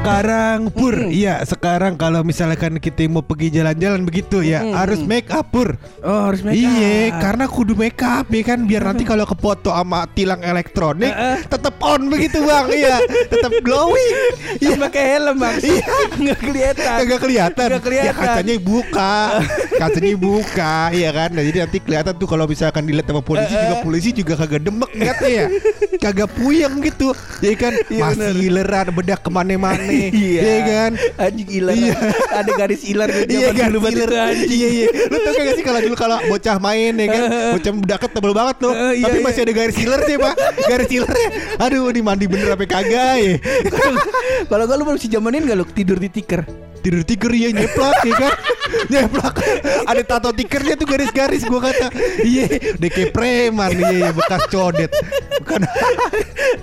Sekarang pur, iya sekarang kalau misalkan kita mau pergi jalan-jalan begitu ya harus make up pur. Oh harus make Iya, up. karena kudu make up ya kan biar nanti kalau kefoto sama tilang elektronik tetap on begitu bang, iya tetap glowing. Iya pakai helm bang. Iya. Nggak kelihatan. Kagak kelihatan. Nggak kelihatan. Ya kacanya buka. kacanya buka, iya kan. Nah, jadi nanti kelihatan tuh kalau misalkan dilihat sama polisi juga polisi juga kagak demek ngeliatnya ya. Kagak puyeng gitu. Ya kan Iya, masih ileran bedak ke mana-mana. Iya. Iya kan. Anjing ilar. Iya. Ada garis ilar gitu. Iya kan dulu iler. Iya iya. Lu tau gak sih kalau dulu kalau bocah main ya kan, bocah bedaknya tebel banget tuh. Eh, iya, Tapi iya. masih ada garis ilernya, Pak. Garis ilernya. Aduh, ini mandi bener apa kagak ya? Kalau gue lu masih zamanin gak lu tidur di tiker? Tidur tiker ya nyeplak ya kan nyeplak ada tato tikernya tuh garis-garis gua kata iya udah kayak preman iya iya, bekas codet bukan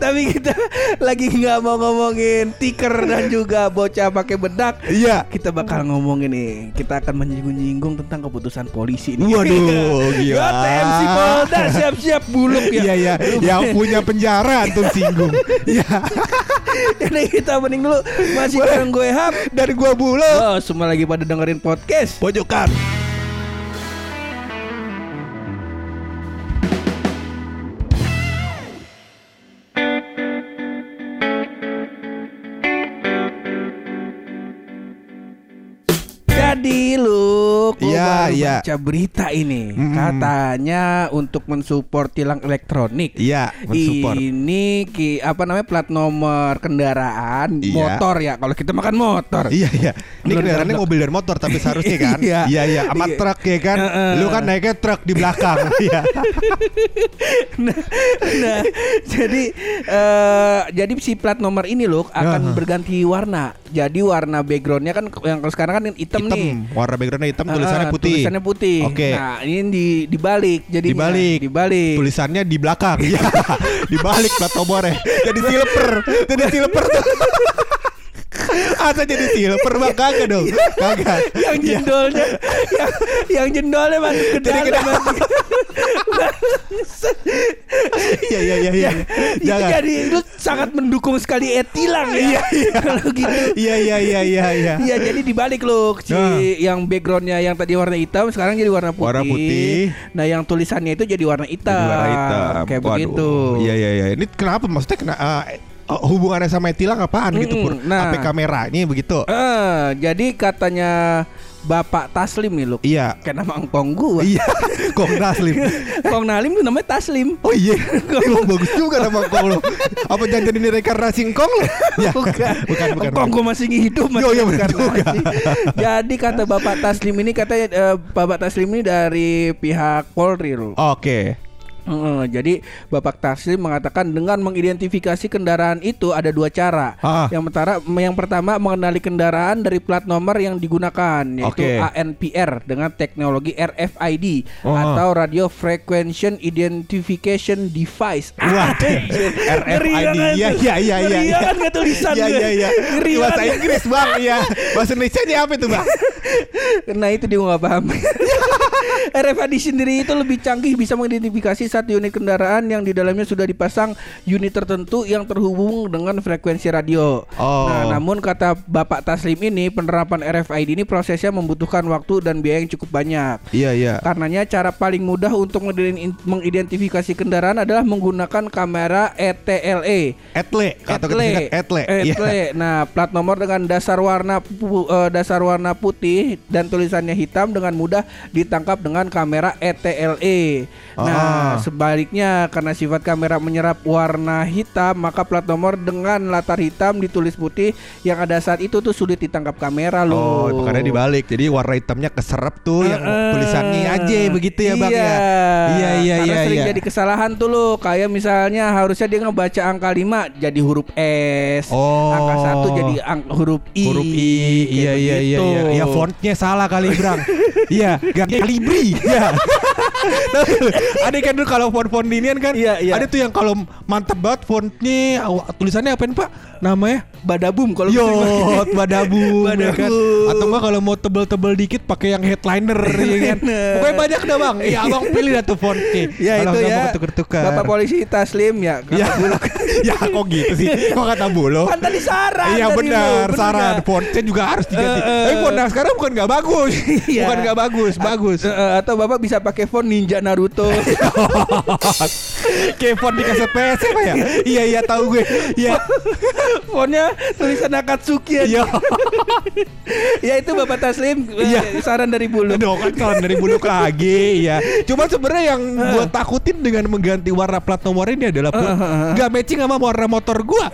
Tapi kita lagi nggak mau ngomongin tiker dan juga bocah pakai bedak. iya Kita bakal ngomongin nih, kita akan menyinggung-nyinggung tentang keputusan polisi ini. Waduh, gila. Ya Polda siap-siap buluk ya. iya iya yang punya penjara antum singgung iya Jadi kita mending dulu masih bareng gue Hap. dari gua bulu Oh, semua lagi pada dengerin podcast. pojokan Jadi lu gua Iya, baru iya. baca berita ini Mm-mm. katanya untuk mensupport tilang elektronik. iya mensupport Ini ki, apa namanya plat nomor kendaraan Iya. motor ya. Kalau kita makan motor. Iya iya. Ini kendaraannya mobil dan motor tapi seharusnya kan. Iya. iya iya. Sama Iya. truk ya kan. Heeh. Lu kan naiknya truk di belakang. Iya. nah, nah, jadi eh jadi si plat nomor ini loh akan Aha. berganti warna. Jadi warna backgroundnya kan yang sekarang kan hitam, nih. Hitam. Warna backgroundnya hitam, tulisannya Ah, putih. Tulisannya putih. Oke. Nah, ini di dibalik jadi Dibalik. Dibalik. Tulisannya di belakang. Iya. di balik plat nomornya. Jadi silver. Jadi silver tuh. Asa jadi silver bang kagak dong. Kagak. yang Iya. jendolnya yang, yang jendolnya masuk ke dalam Iya iya iya iya. itu Jangan. jadi lu sangat mendukung sekali etilang ya kalau gitu Iya iya iya iya iya. Iya jadi dibalik loh si Nah. yang backgroundnya yang tadi warna hitam sekarang jadi warna putih. Warna putih. Nah yang tulisannya itu jadi warna hitam. Jadi warna hitam. Kayak Waduh. begitu. Iya iya iya. Ini kenapa maksudnya kena eh, eh, hubungannya sama tilang apaan gitu Mm-mm. pur? Nah. HP kameranya begitu. Eh, jadi katanya Bapak Taslim nih loh. Iya. Kayak nama engkong gua. Iya. Kok Naslim. Kong Nalim tuh namanya Taslim. Oh iya, emang bagus juga nama kong lo. Apa jangan jadi reinkarnasi kong lo? Ya, bukan, bukan, bukan. Gua masih hidup masih Yo, yo, benar juga. Jadi kata Bapak Taslim ini katanya eh, Bapak Taslim ini dari pihak Polri loh. Oke. Heeh, jadi Bapak Taslim mengatakan dengan mengidentifikasi kendaraan itu ada dua cara. Ah. Yang pertama, yang pertama mengenali kendaraan dari plat nomor yang digunakan yaitu Oke. ANPR dengan teknologi RFID Oh. atau Radio Frequency Identification Device. Wah, RFID. Iya, iya, iya, iya. banget nggak tulisan Iya iya iya. Bahasa. Inggris bang, iya. Bahasa Indonesia apa itu bang? Nah itu dia nggak paham. RFID sendiri itu lebih canggih bisa mengidentifikasi satu unit kendaraan yang di dalamnya sudah dipasang unit tertentu yang terhubung dengan frekuensi radio. Oh. Nah, namun kata Bapak Taslim ini penerapan RFID ini prosesnya membutuhkan waktu dan biaya yang cukup banyak. Iya iya. Karenanya cara paling mudah untuk mengident- mengidentifikasi kendaraan adalah menggunakan kamera E ETLE. Etle, Etle. Etle. Iya. Etle. Nah, plat nomor dengan dasar warna eh, dasar warna putih dan tulisannya hitam dengan mudah ditangkap dengan kamera E ETLE. Nah, Ah. Sebaliknya karena sifat kamera menyerap warna hitam, maka plat nomor dengan latar hitam ditulis putih yang ada saat itu tuh sulit ditangkap kamera loh. Oh, makanya dibalik. Jadi warna hitamnya keserap tuh yang Eh, tulisannya aja begitu ya bang iya. ya. Iya iya Karena iya. sering iya. jadi kesalahan tuh lo Kayak misalnya harusnya dia ngebaca angka 5 jadi huruf S Oh. Angka 1 jadi ang- huruf I Huruf I, iya iya iya iya. Ya fontnya salah kali Brang. Iya, ganti kalibri. Iya. Ada kan dulu kalau font-font inian kan, Iya, iya. ada tuh yang kalau mantep banget fontnya, tulisannya apain Pak? Namanya badabum kalau Yo, bisa- badabum, ya kan? Badabum. Atau enggak kalau mau tebel-tebel dikit pakai yang headliner, ya kan? Pokoknya banyak dah bang. Ya abang pilih dah tuh font C. Ya Kalau itu ya. mau ketukar-tukar. Bapak polisi Taslim ya. Ya, ya kok gitu sih? Kok kata bulu? Kan tadi saran. Iya benar, saran fontnya juga harus diganti. Eh, eh. Tapi font yang sekarang bukan nggak bagus, Iya. bukan nggak bagus, bagus. Eh, eh, atau bapak bisa pakai font Ninja Naruto. Kayak font di kaset PS apa ya? Iya iya tahu gue. Iya. Fontnya tulisan Akatsuki aja. Iya. ya itu bapak Taslim. eh, Iya. Saran dari bulu. Aduh kan kalau dari bulu lagi ya. Cuma sebenarnya yang gue takutin dengan mengganti warna plat nomor ini adalah Pur, nggak matching sama warna motor gua.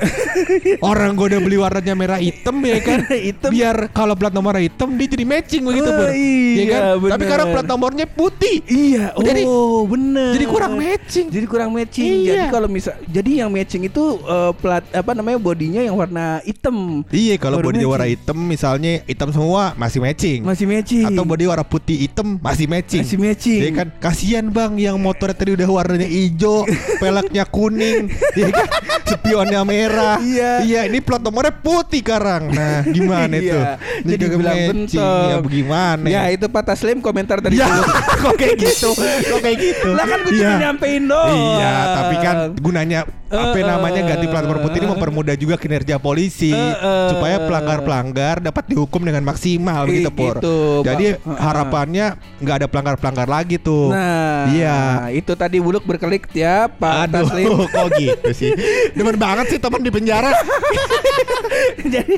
Orang gue udah beli warnanya merah hitam ya kan. Hitam. Biar kalau plat nomor hitam dia jadi matching begitu Oh, Pur. iya, Ya kan? Tapi sekarang plat nomornya putih. Iya, oh Jadi- bener. Jadi kurang matching. Jadi kurang matching. Iya. Jadi kalau misal, jadi yang matching itu eh, plat apa namanya bodinya yang warna hitam. Iya kalau matching. warna hitam misalnya hitam semua masih matching. Masih matching. Atau body warna putih hitam masih matching. Masih matching. Ya kan kasihan bang yang motornya tadi udah warnanya hijau, peleknya kuning, ya kan spionnya merah. Iya. Iya ini plat nomornya putih karang. Nah gimana itu? Iya. Jadi bilang bentok. Ya bagaimana? Ya itu Pak Taslim komentar dari Ya, kok kayak gitu? Kok kayak gitu? Lah kan gue Iya. cuma nyampein doang. Iya, tapi kan gunanya apa Eh, namanya eh, ganti plat nomor putih ini mempermudah juga kinerja polisi Eh, eh. supaya pelanggar-pelanggar dapat dihukum dengan maksimal begitu Ih, Pur. gitu, Jadi harapannya nggak ada pelanggar-pelanggar lagi tuh. Nah, Iya. itu tadi buluk berkelik ya Pak Aduh, Taslim. kok gitu sih? Demen banget sih teman di penjara. Jadi,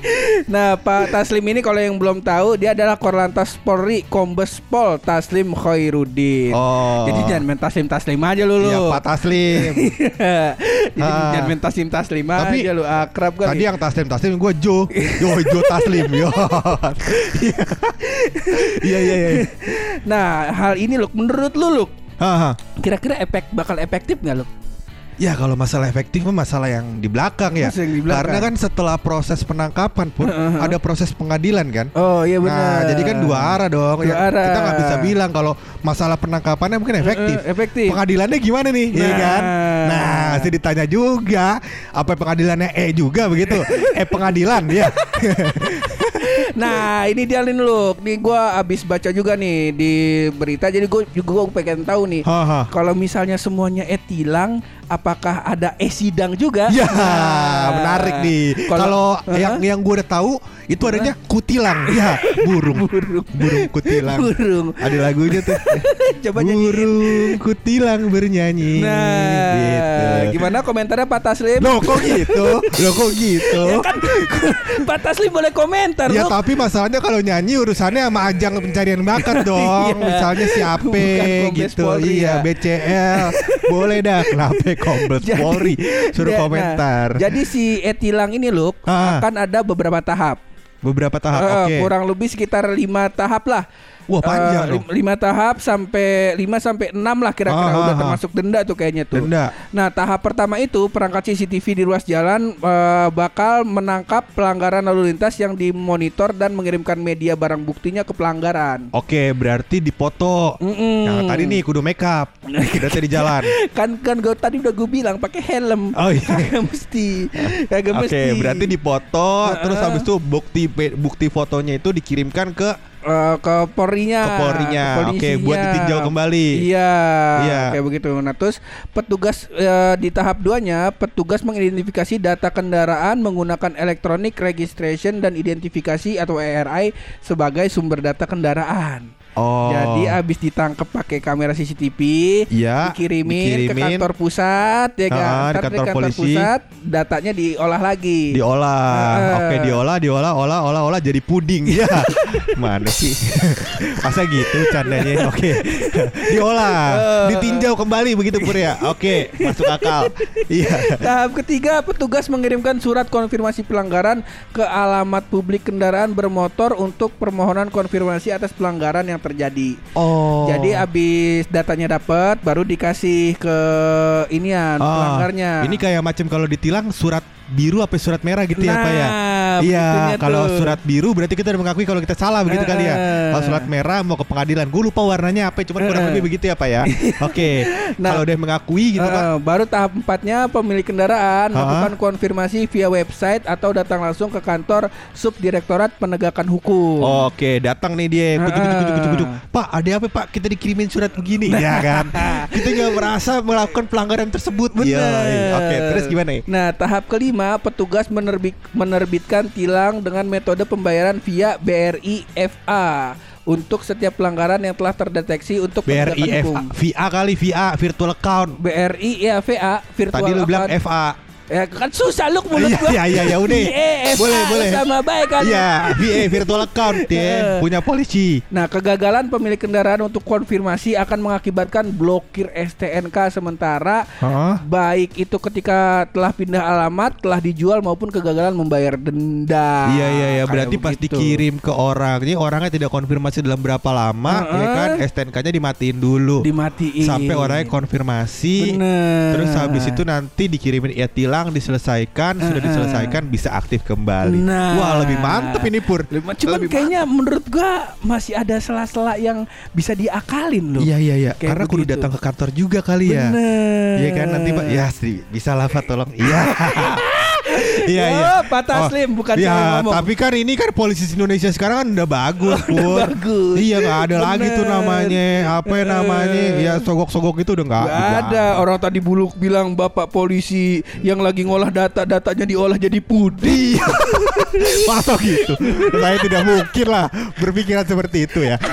nah Pak Taslim ini kalau yang belum tahu dia adalah Korlantas Polri Kombes Pol Taslim Khairuddin. Oh. Jadi jangan main Taslim Taslim aja lu lu. Iya, Pak Taslim. Jadi Ah. jangan Taslim Taslim Tapi, aja lu akrab kan. Tadi yang Taslim Taslim gue Jo. Yo Jo Taslim yo. Iya iya iya. Nah, hal ini lu menurut lu lu kira-kira efek bakal efektif nggak lu? Ya kalau masalah efektif mah masalah yang di belakang ya. Yang di belakang. Karena kan setelah proses penangkapan pun ada proses pengadilan kan. Oh iya Nah, benar. jadi kan dua arah dong. Dua Ya, arah. Kita nggak bisa bilang kalau masalah penangkapannya mungkin efektif. Eh, efektif. Pengadilannya gimana nih, ya Nah. kan? Nah, sih ditanya juga, apa pengadilannya eh juga begitu? eh pengadilan ya. Nah ini dia Lin lu Nih gue abis baca juga nih Di berita Jadi gue juga gua pengen tahu nih. Kalau misalnya semuanya E tilang Apakah ada E sidang juga? Ya, Nah, menarik nih. Kalau yang yang gue udah tahu itu adanya kutilang. Ya, burung. Burung. Burung kutilang. Burung Ada lagunya tuh. Coba nyanyiin burung kutilang bernyanyi. Nah gitu. Gimana komentarnya Pak Taslim? Loh kok gitu? Loh kok gitu? Ya kan Pak Taslim boleh komentar Ya. Tapi masalahnya kalau nyanyi urusannya sama ajang pencarian bakat dong. Iya. Misalnya siapa gitu. Polri iya, ya. BCL. Boleh dah kenapa Kombes Polri suruh Ya, nah, komentar. jadi si etilang ini loh Ah. akan ada beberapa tahap. Beberapa tahap Eh, oke. Kurang lebih sekitar lima tahap lah. Wah, panjang Eh, dong. lim- Lima tahap sampai lima sampai enam lah kira-kira Ah, udah ah, ah. termasuk denda tuh kayaknya tuh. Denda. Nah tahap pertama itu perangkat CCTV di ruas jalan eh, bakal menangkap pelanggaran lalu lintas yang dimonitor dan mengirimkan media barang buktinya ke pelanggaran. Oke, berarti dipoto. Mm-mm. Nah, tadi nih kudu make up. Berarti di jalan. kan kan gue tadi udah gue bilang pakai helm. Oh, iya. Kagak mesti. Kagak Oke, mesti. berarti dipoto, terus Heeh. habis itu bukti bukti fotonya itu dikirimkan ke Eh, ke Polrinya. Ke Polrinya. Oke, polisinya. buat ditinjau kembali. Iya. Iya. Kayak begitu. Nah, terus petugas eh, di tahap 2-nya petugas mengidentifikasi data kendaraan menggunakan electronic registration dan identifikasi atau ERI sebagai sumber data kendaraan. Oh. Jadi abis ditangkap pakai kamera CCTV, Iya, dikirimin, ke dikirimin. kantor pusat, ya kan? Ah, di kantor polisi. pusat, datanya diolah lagi. diolah. Heeh. Oke, diolah, diolah, olah, olah, olah jadi puding. Ya. Mana sih? Masa gitu candanya? Oke. diolah, Eh. ditinjau kembali begitu Pur ya. Oke, masuk akal. Iya. Tahap ketiga, petugas mengirimkan surat konfirmasi pelanggaran ke alamat publik kendaraan bermotor untuk permohonan konfirmasi atas pelanggaran yang terjadi. Oh. Jadi abis datanya dapat, baru dikasih ke inian Ah, pelanggarnya. Ini kayak macam kalau ditilang surat biru apa surat merah gitu ya, Pak ya? Nah, Iya, kalau tuh. surat biru berarti kita udah mengakui kalau kita salah begitu kali ya. Eh. Kalau surat merah mau ke pengadilan, gue lupa warnanya apa, cuman kurang Eh. lebih begitu ya Pak ya. Oke. Nah. kalau udah mengakui gitu Pak. Eh, baru tahap empatnya pemilik kendaraan Ha? melakukan konfirmasi via website atau datang langsung ke kantor Subdirektorat Penegakan Hukum. Oke, datang nih dia. Kucuk, kucuk, kucuk, kucuk, kucuk. Pak, ada apa Pak? Kita dikirimin surat begini, ya kan? Kita nggak merasa melakukan pelanggaran tersebut. Bener. Iya. Oke, terus gimana nih? Nah, tahap kelima, petugas menerbit, menerbitkan tilang dengan metode pembayaran via BRI FA untuk setiap pelanggaran yang telah terdeteksi untuk BRI. FA, VA kali VA virtual account. BRI ya VA virtual Tadi lu bilang account. FA. Ya kan susah lu mulut Iya, gua. iya, iya, ya udah. VA, Boleh, FA, boleh. Sama baik kan. Iya, VA virtual account Eh. ya, punya polisi. Nah, kegagalan pemilik kendaraan untuk konfirmasi akan mengakibatkan blokir STNK sementara Hah? baik itu ketika telah pindah alamat, telah dijual maupun kegagalan membayar denda. Iya iya iya berarti pas begitu. dikirim ke orang, ini orangnya tidak konfirmasi dalam berapa lama, ya kan? STNK-nya dimatiin dulu. dimatiin Sampai orangnya konfirmasi. Bener. Terus habis itu nanti dikirimin ya tilang diselesaikan, sudah diselesaikan bisa aktif kembali. Nah. Wah, lebih mantep ini Pur. Cuman kayaknya menurut gua masih ada sela-sela yang bisa diakalin loh. Iya iya iya, Kayak karena kudu begitu. datang ke kantor juga kali ya. Bener. Iya kan nanti Pak, ya sih bisa lah Pak tolong. Iya. Iya iya. Oh, Pak Taslim, bukan saya ya, ngomong. tapi kan ini kan polisi Indonesia sekarang kan udah bagus, Pur. bagus. Iya nggak ada lagi tuh Bener. namanya apa ya namanya ya sogok-sogok itu udah nggak Gak nggak ada orang tadi buluk bilang bapak polisi yang lagi ngolah data datanya diolah jadi puding. Iya. Masa gitu? Saya tidak mungkin lah berpikiran seperti itu ya.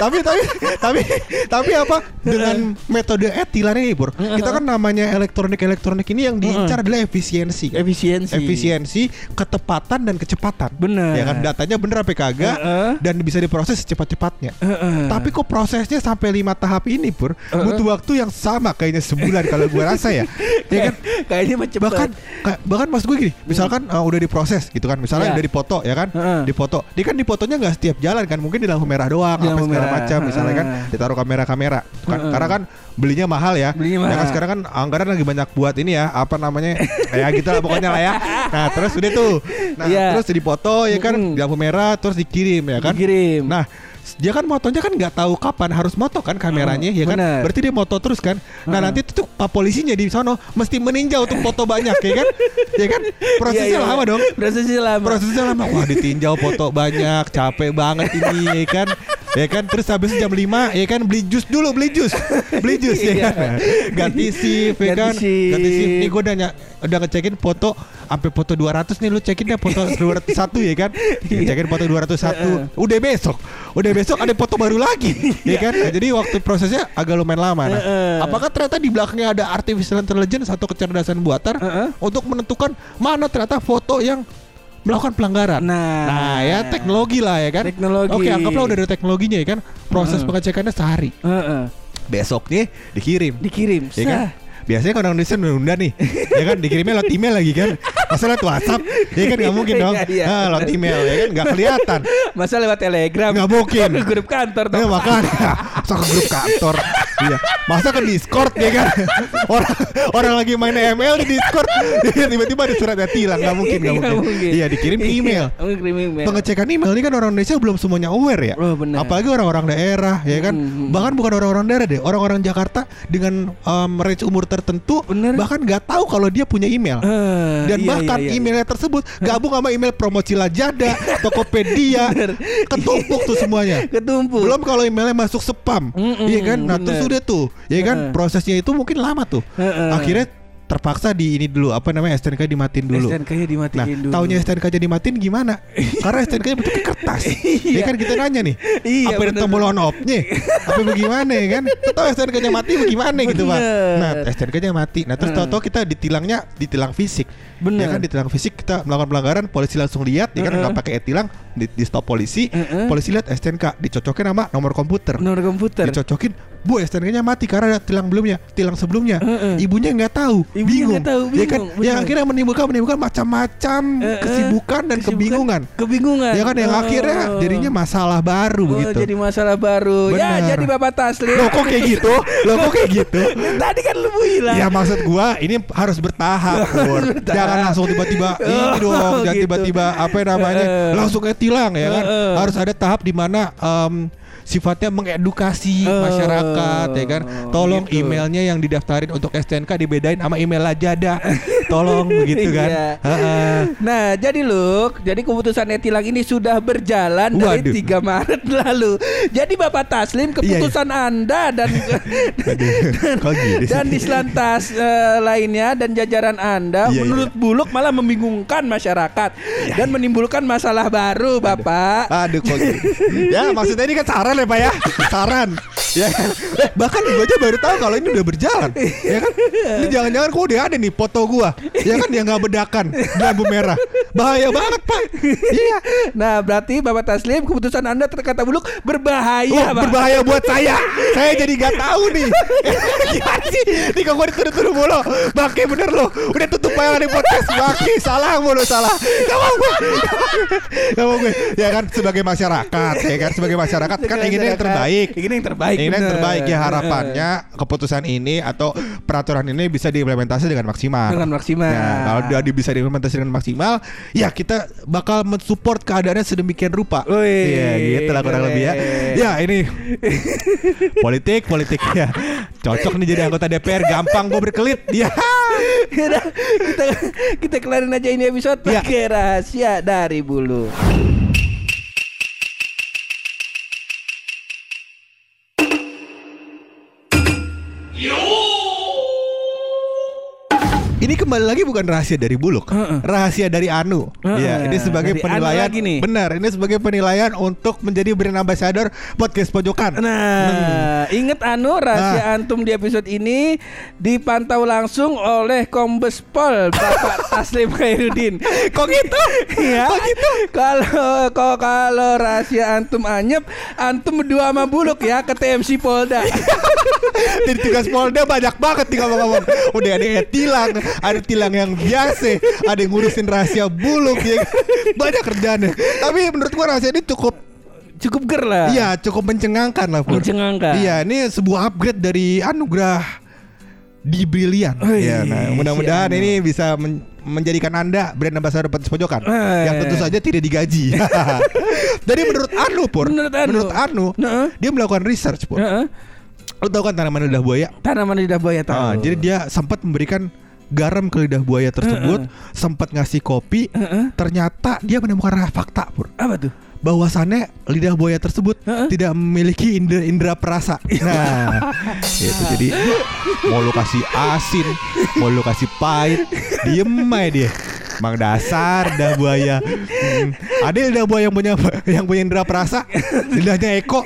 Tapi tapi tapi tapi apa dengan metode etilan ini, Pur? Kita kan namanya elektronik elektronik ini yang diincar adalah efisiensi. kan? Efisiensi. Efisiensi, ketepatan dan kecepatan. Bener. Ya kan datanya bener apa kagak Heeh. dan bisa diproses secepat-cepatnya. Heeh. Tapi kok prosesnya sampai lima tahap ini, Pur? Butuh waktu yang sama kayaknya sebulan kalau gua rasa ya. Ya kan? Kayaknya macam bahkan kayak- bahkan mas gue gini misalkan uh, udah diproses gitu kan misalnya Iya. udah dipoto ya kan Heeh. dipoto dia kan dipotonya nggak setiap jalan kan mungkin di lampu merah doang Di lampu merah. Macam misalnya kan ditaruh kamera-kamera. Kan karena kan belinya mahal ya. Belinya Ya kan mahal. sekarang kan anggaran lagi banyak buat ini ya apa namanya ya gitu lah pokoknya lah ya. Nah terus udah tuh. Nah Iya. terus dipoto ya kan Mm-mm. di lampu merah terus dikirim ya kan? Dikirim. nah dia kan motonya kan nggak tahu kapan harus moto kan kameranya ya kan? Bener. berarti dia moto terus kan? Nah nanti tuh pak polisinya di sono mesti meninjau untuk foto banyak ya kan? Ya kan? Prosesnya Iya, iya. lama dong. Prosesnya lama. prosesnya lama. Wah ditinjau foto banyak capek banget ini ya kan ya kan? Terus habis jam 5 ya kan beli jus dulu beli jus. Beli jus ya Iya. kan? Ganti shift ya kan? Ganti shift. nih gue udah udah ngecekin foto sampai foto 200 nih lu cekin deh foto 201 ya kan? Ngecekin foto 201 udah besok udah besok ada foto baru lagi ya kan? Nah, jadi waktu prosesnya agak lumayan lama nah. Apakah ternyata di belakangnya ada artificial intelligence atau kecerdasan buatan untuk menentukan mana ternyata foto yang melakukan pelanggaran Nah. Nah ya teknologi lah ya kan Teknologi. Oke anggaplah udah ada teknologinya ya kan Proses Heeh. pengecekannya sehari Heeh. Besoknya dikirim Dikirim. Ya kan. Biasanya kalau orang Indonesia nunda nih Ya kan dikirimnya lewat email lagi kan Masa lewat Whatsapp Ya kan gak mungkin dong Iya, iya. ah, Lewat email ya kan Gak kelihatan Masa lewat telegram? Nggak mungkin. Grup kantor. Ya makanya Masa ke grup kantor Iya Masa ke Discord ya kan Orang orang lagi main ML di Discord Tiba-tiba ada suratnya tilang Gak mungkin Gak Nggak mungkin Iya dikirim email Iya, email. Pengecekan email ini kan orang Indonesia belum semuanya aware ya. Oh, benar. Apalagi orang-orang daerah ya kan. Hmm, hmm. Bahkan bukan orang-orang daerah deh, orang-orang Jakarta dengan um, range umur tertentu Bener. bahkan nggak tahu kalau dia punya email. Eh, Dan iya, bahkan iya, iya. emailnya tersebut gabung sama email promosi Lazada, Tokopedia, Bener. ketumpuk tuh semuanya. Ketumpuk. Belum kalau emailnya masuk spam, iya kan? Nah terus bener. Udah tuh, ya kan? Heeh. Prosesnya itu mungkin lama tuh. Heeh. Akhirnya terpaksa di ini dulu apa namanya STNK dimatiin dulu. STNK-nya dimatiin Nah, dulu. taunya STNK jadi matiin gimana? Karena STNK nya bentuknya kertas. ya kan kita nanya nih. Iya, apa ada bener. tombol on off-nya? apa bagaimana ya kan? Tahu STNK nya mati bagaimana gitu, Pak. Nah, STNK nya mati. Nah, terus tahu-tahu kita ditilangnya ditilang fisik. Bener. Ya kan ditilang fisik kita melakukan pelanggaran, polisi langsung lihat ya kan nggak pakai e-tilang, di, di stop polisi, Heeh. polisi lihat STNK, dicocokin sama nomor komputer. Nomor komputer. Dicocokin, bu STNK-nya mati karena ada tilang belumnya, tilang sebelumnya. Heeh. Ibunya nggak tahu, Ibunya bingung. nggak tahu, Ya kan, bingung, yang bener. akhirnya menimbulkan menimbulkan macam-macam Heeh. kesibukan dan Kesibukan, kebingungan. Kebingungan. Ya kan yang Oh. akhirnya jadinya masalah baru Oh, begitu. jadi masalah baru. Ya, Benar. jadi Bapak Taslim. Loh kok kayak gitu? Loh kok kayak gitu? Tadi kan lu bilang. Ya maksud gua ini harus bertahap. Jangan langsung tiba-tiba ini dong, Oh, jangan gitu. tiba-tiba apa namanya langsung kayak tilang ya kan. Heeh. Harus ada tahap di mana em, sifatnya mengedukasi Oh, masyarakat ya kan. Tolong gitu. emailnya yang didaftarin untuk STNK dibedain sama email Lajada. Tolong begitu kan. Iya. Heeh. Nah, jadi Luk, jadi keputusan Etilang ini sudah berjalan Waduh. dari 3 Maret lalu. Jadi Bapak Taslim, keputusan Anda dan Kok gini sih? dan di selantas eh, lainnya dan jajaran Anda Iya, menurut Buluk malah membingungkan masyarakat dan menimbulkan masalah baru, Bapak. Aduh kok gitu. Ya maksudnya ini kan saran ya Pak ya Saran Ya kan? Eh, Bahkan gue aja baru tahu kalau ini udah berjalan. Ya kan? Ini jangan-jangan kok udah ada nih foto gua. Ya kan? Yang nggak bedakan. Di lampu merah. Bahaya banget Pak. Iya. Nah, berarti Bapak Taslim keputusan Anda terkata Buluk berbahaya, Oh, Pak. berbahaya buat saya. Saya jadi gak tahu nih. Gimana sih? Nih kok gue dituduh-tuduh mulu. Baki bener lo Udah tutup aja nih podcast. Baki salah mulu salah. Gak mau gue Gak mau gue Ya kan? Sebagai masyarakat Ya kan? Sebagai masyarakat Kan inginnya yang terbaik. Ingin yang terbaik. Ini yang terbaik ya harapannya keputusan ini atau peraturan ini bisa diimplementasi dengan maksimal. Dengan maksimal. Nah, kalau dia di- bisa diimplementasi dengan maksimal, ya kita bakal mensupport keadaannya sedemikian rupa. Iya, gitu lah kurang lebih ya. Ya, ini politik, politik ya. Cocok nih jadi anggota DPR, gampang gue berkelit. Ya. Kita kita kelarin aja ini episode Ya. pakai rahasia dari bulu. 有。Ini kembali lagi bukan rahasia dari Buluk, Heeh. rahasia dari Anu. Heeh. Ya, ini sebagai Dari Anu penilaian lagi nih. benar. Ini sebagai penilaian untuk menjadi brand ambassador podcast pojokan. Nah, inget anu rahasia antum di episode ini dipantau langsung oleh Kombes Pol Bapak Taslim Khairuddin. Kok gitu? Ya, Kok gitu? kalau kalau kalau rahasia antum anyep, antum berdua sama buluk ya ke TMC Polda. Jadi tugas Polda banyak banget nih ngomong-ngomong. Udah ada yang tilang, ada tilang yang biasa, ada yang ngurusin rahasia buluk ya. Banyak kerjaannya. Tapi menurut gua rahasia ini cukup Cukup ger lah. iya, cukup mencengangkan lah, Pur. Mencengangkan. Iya, ini sebuah upgrade dari anugerah di Brilian. Wih, ya, nah, mudah-mudahan Anu. ini bisa men- menjadikan Anda brand ambassador podcast pojokan Eh. yang tentu saja tidak digaji. Jadi menurut Anu, Pur, Menurut Anu. menurut Anu, Nah. dia melakukan research, Pur. Heeh. Lo tau kan tanaman lidah buaya? Tanaman lidah buaya tahu. Ah, jadi dia sempat memberikan garam ke lidah buaya tersebut, sempat ngasih kopi. Heeh. Ternyata dia menemukan fakta, Pur. Apa tuh? Bahwasannya lidah buaya tersebut Heeh. tidak memiliki indera, indera perasa. Nah, itu jadi mau lu kasih asin, mau lu kasih pahit, diem aja dia. Mang dasar lidah buaya. Hmm. Ada lidah buaya yang punya yang punya indera perasa, lidahnya Eko.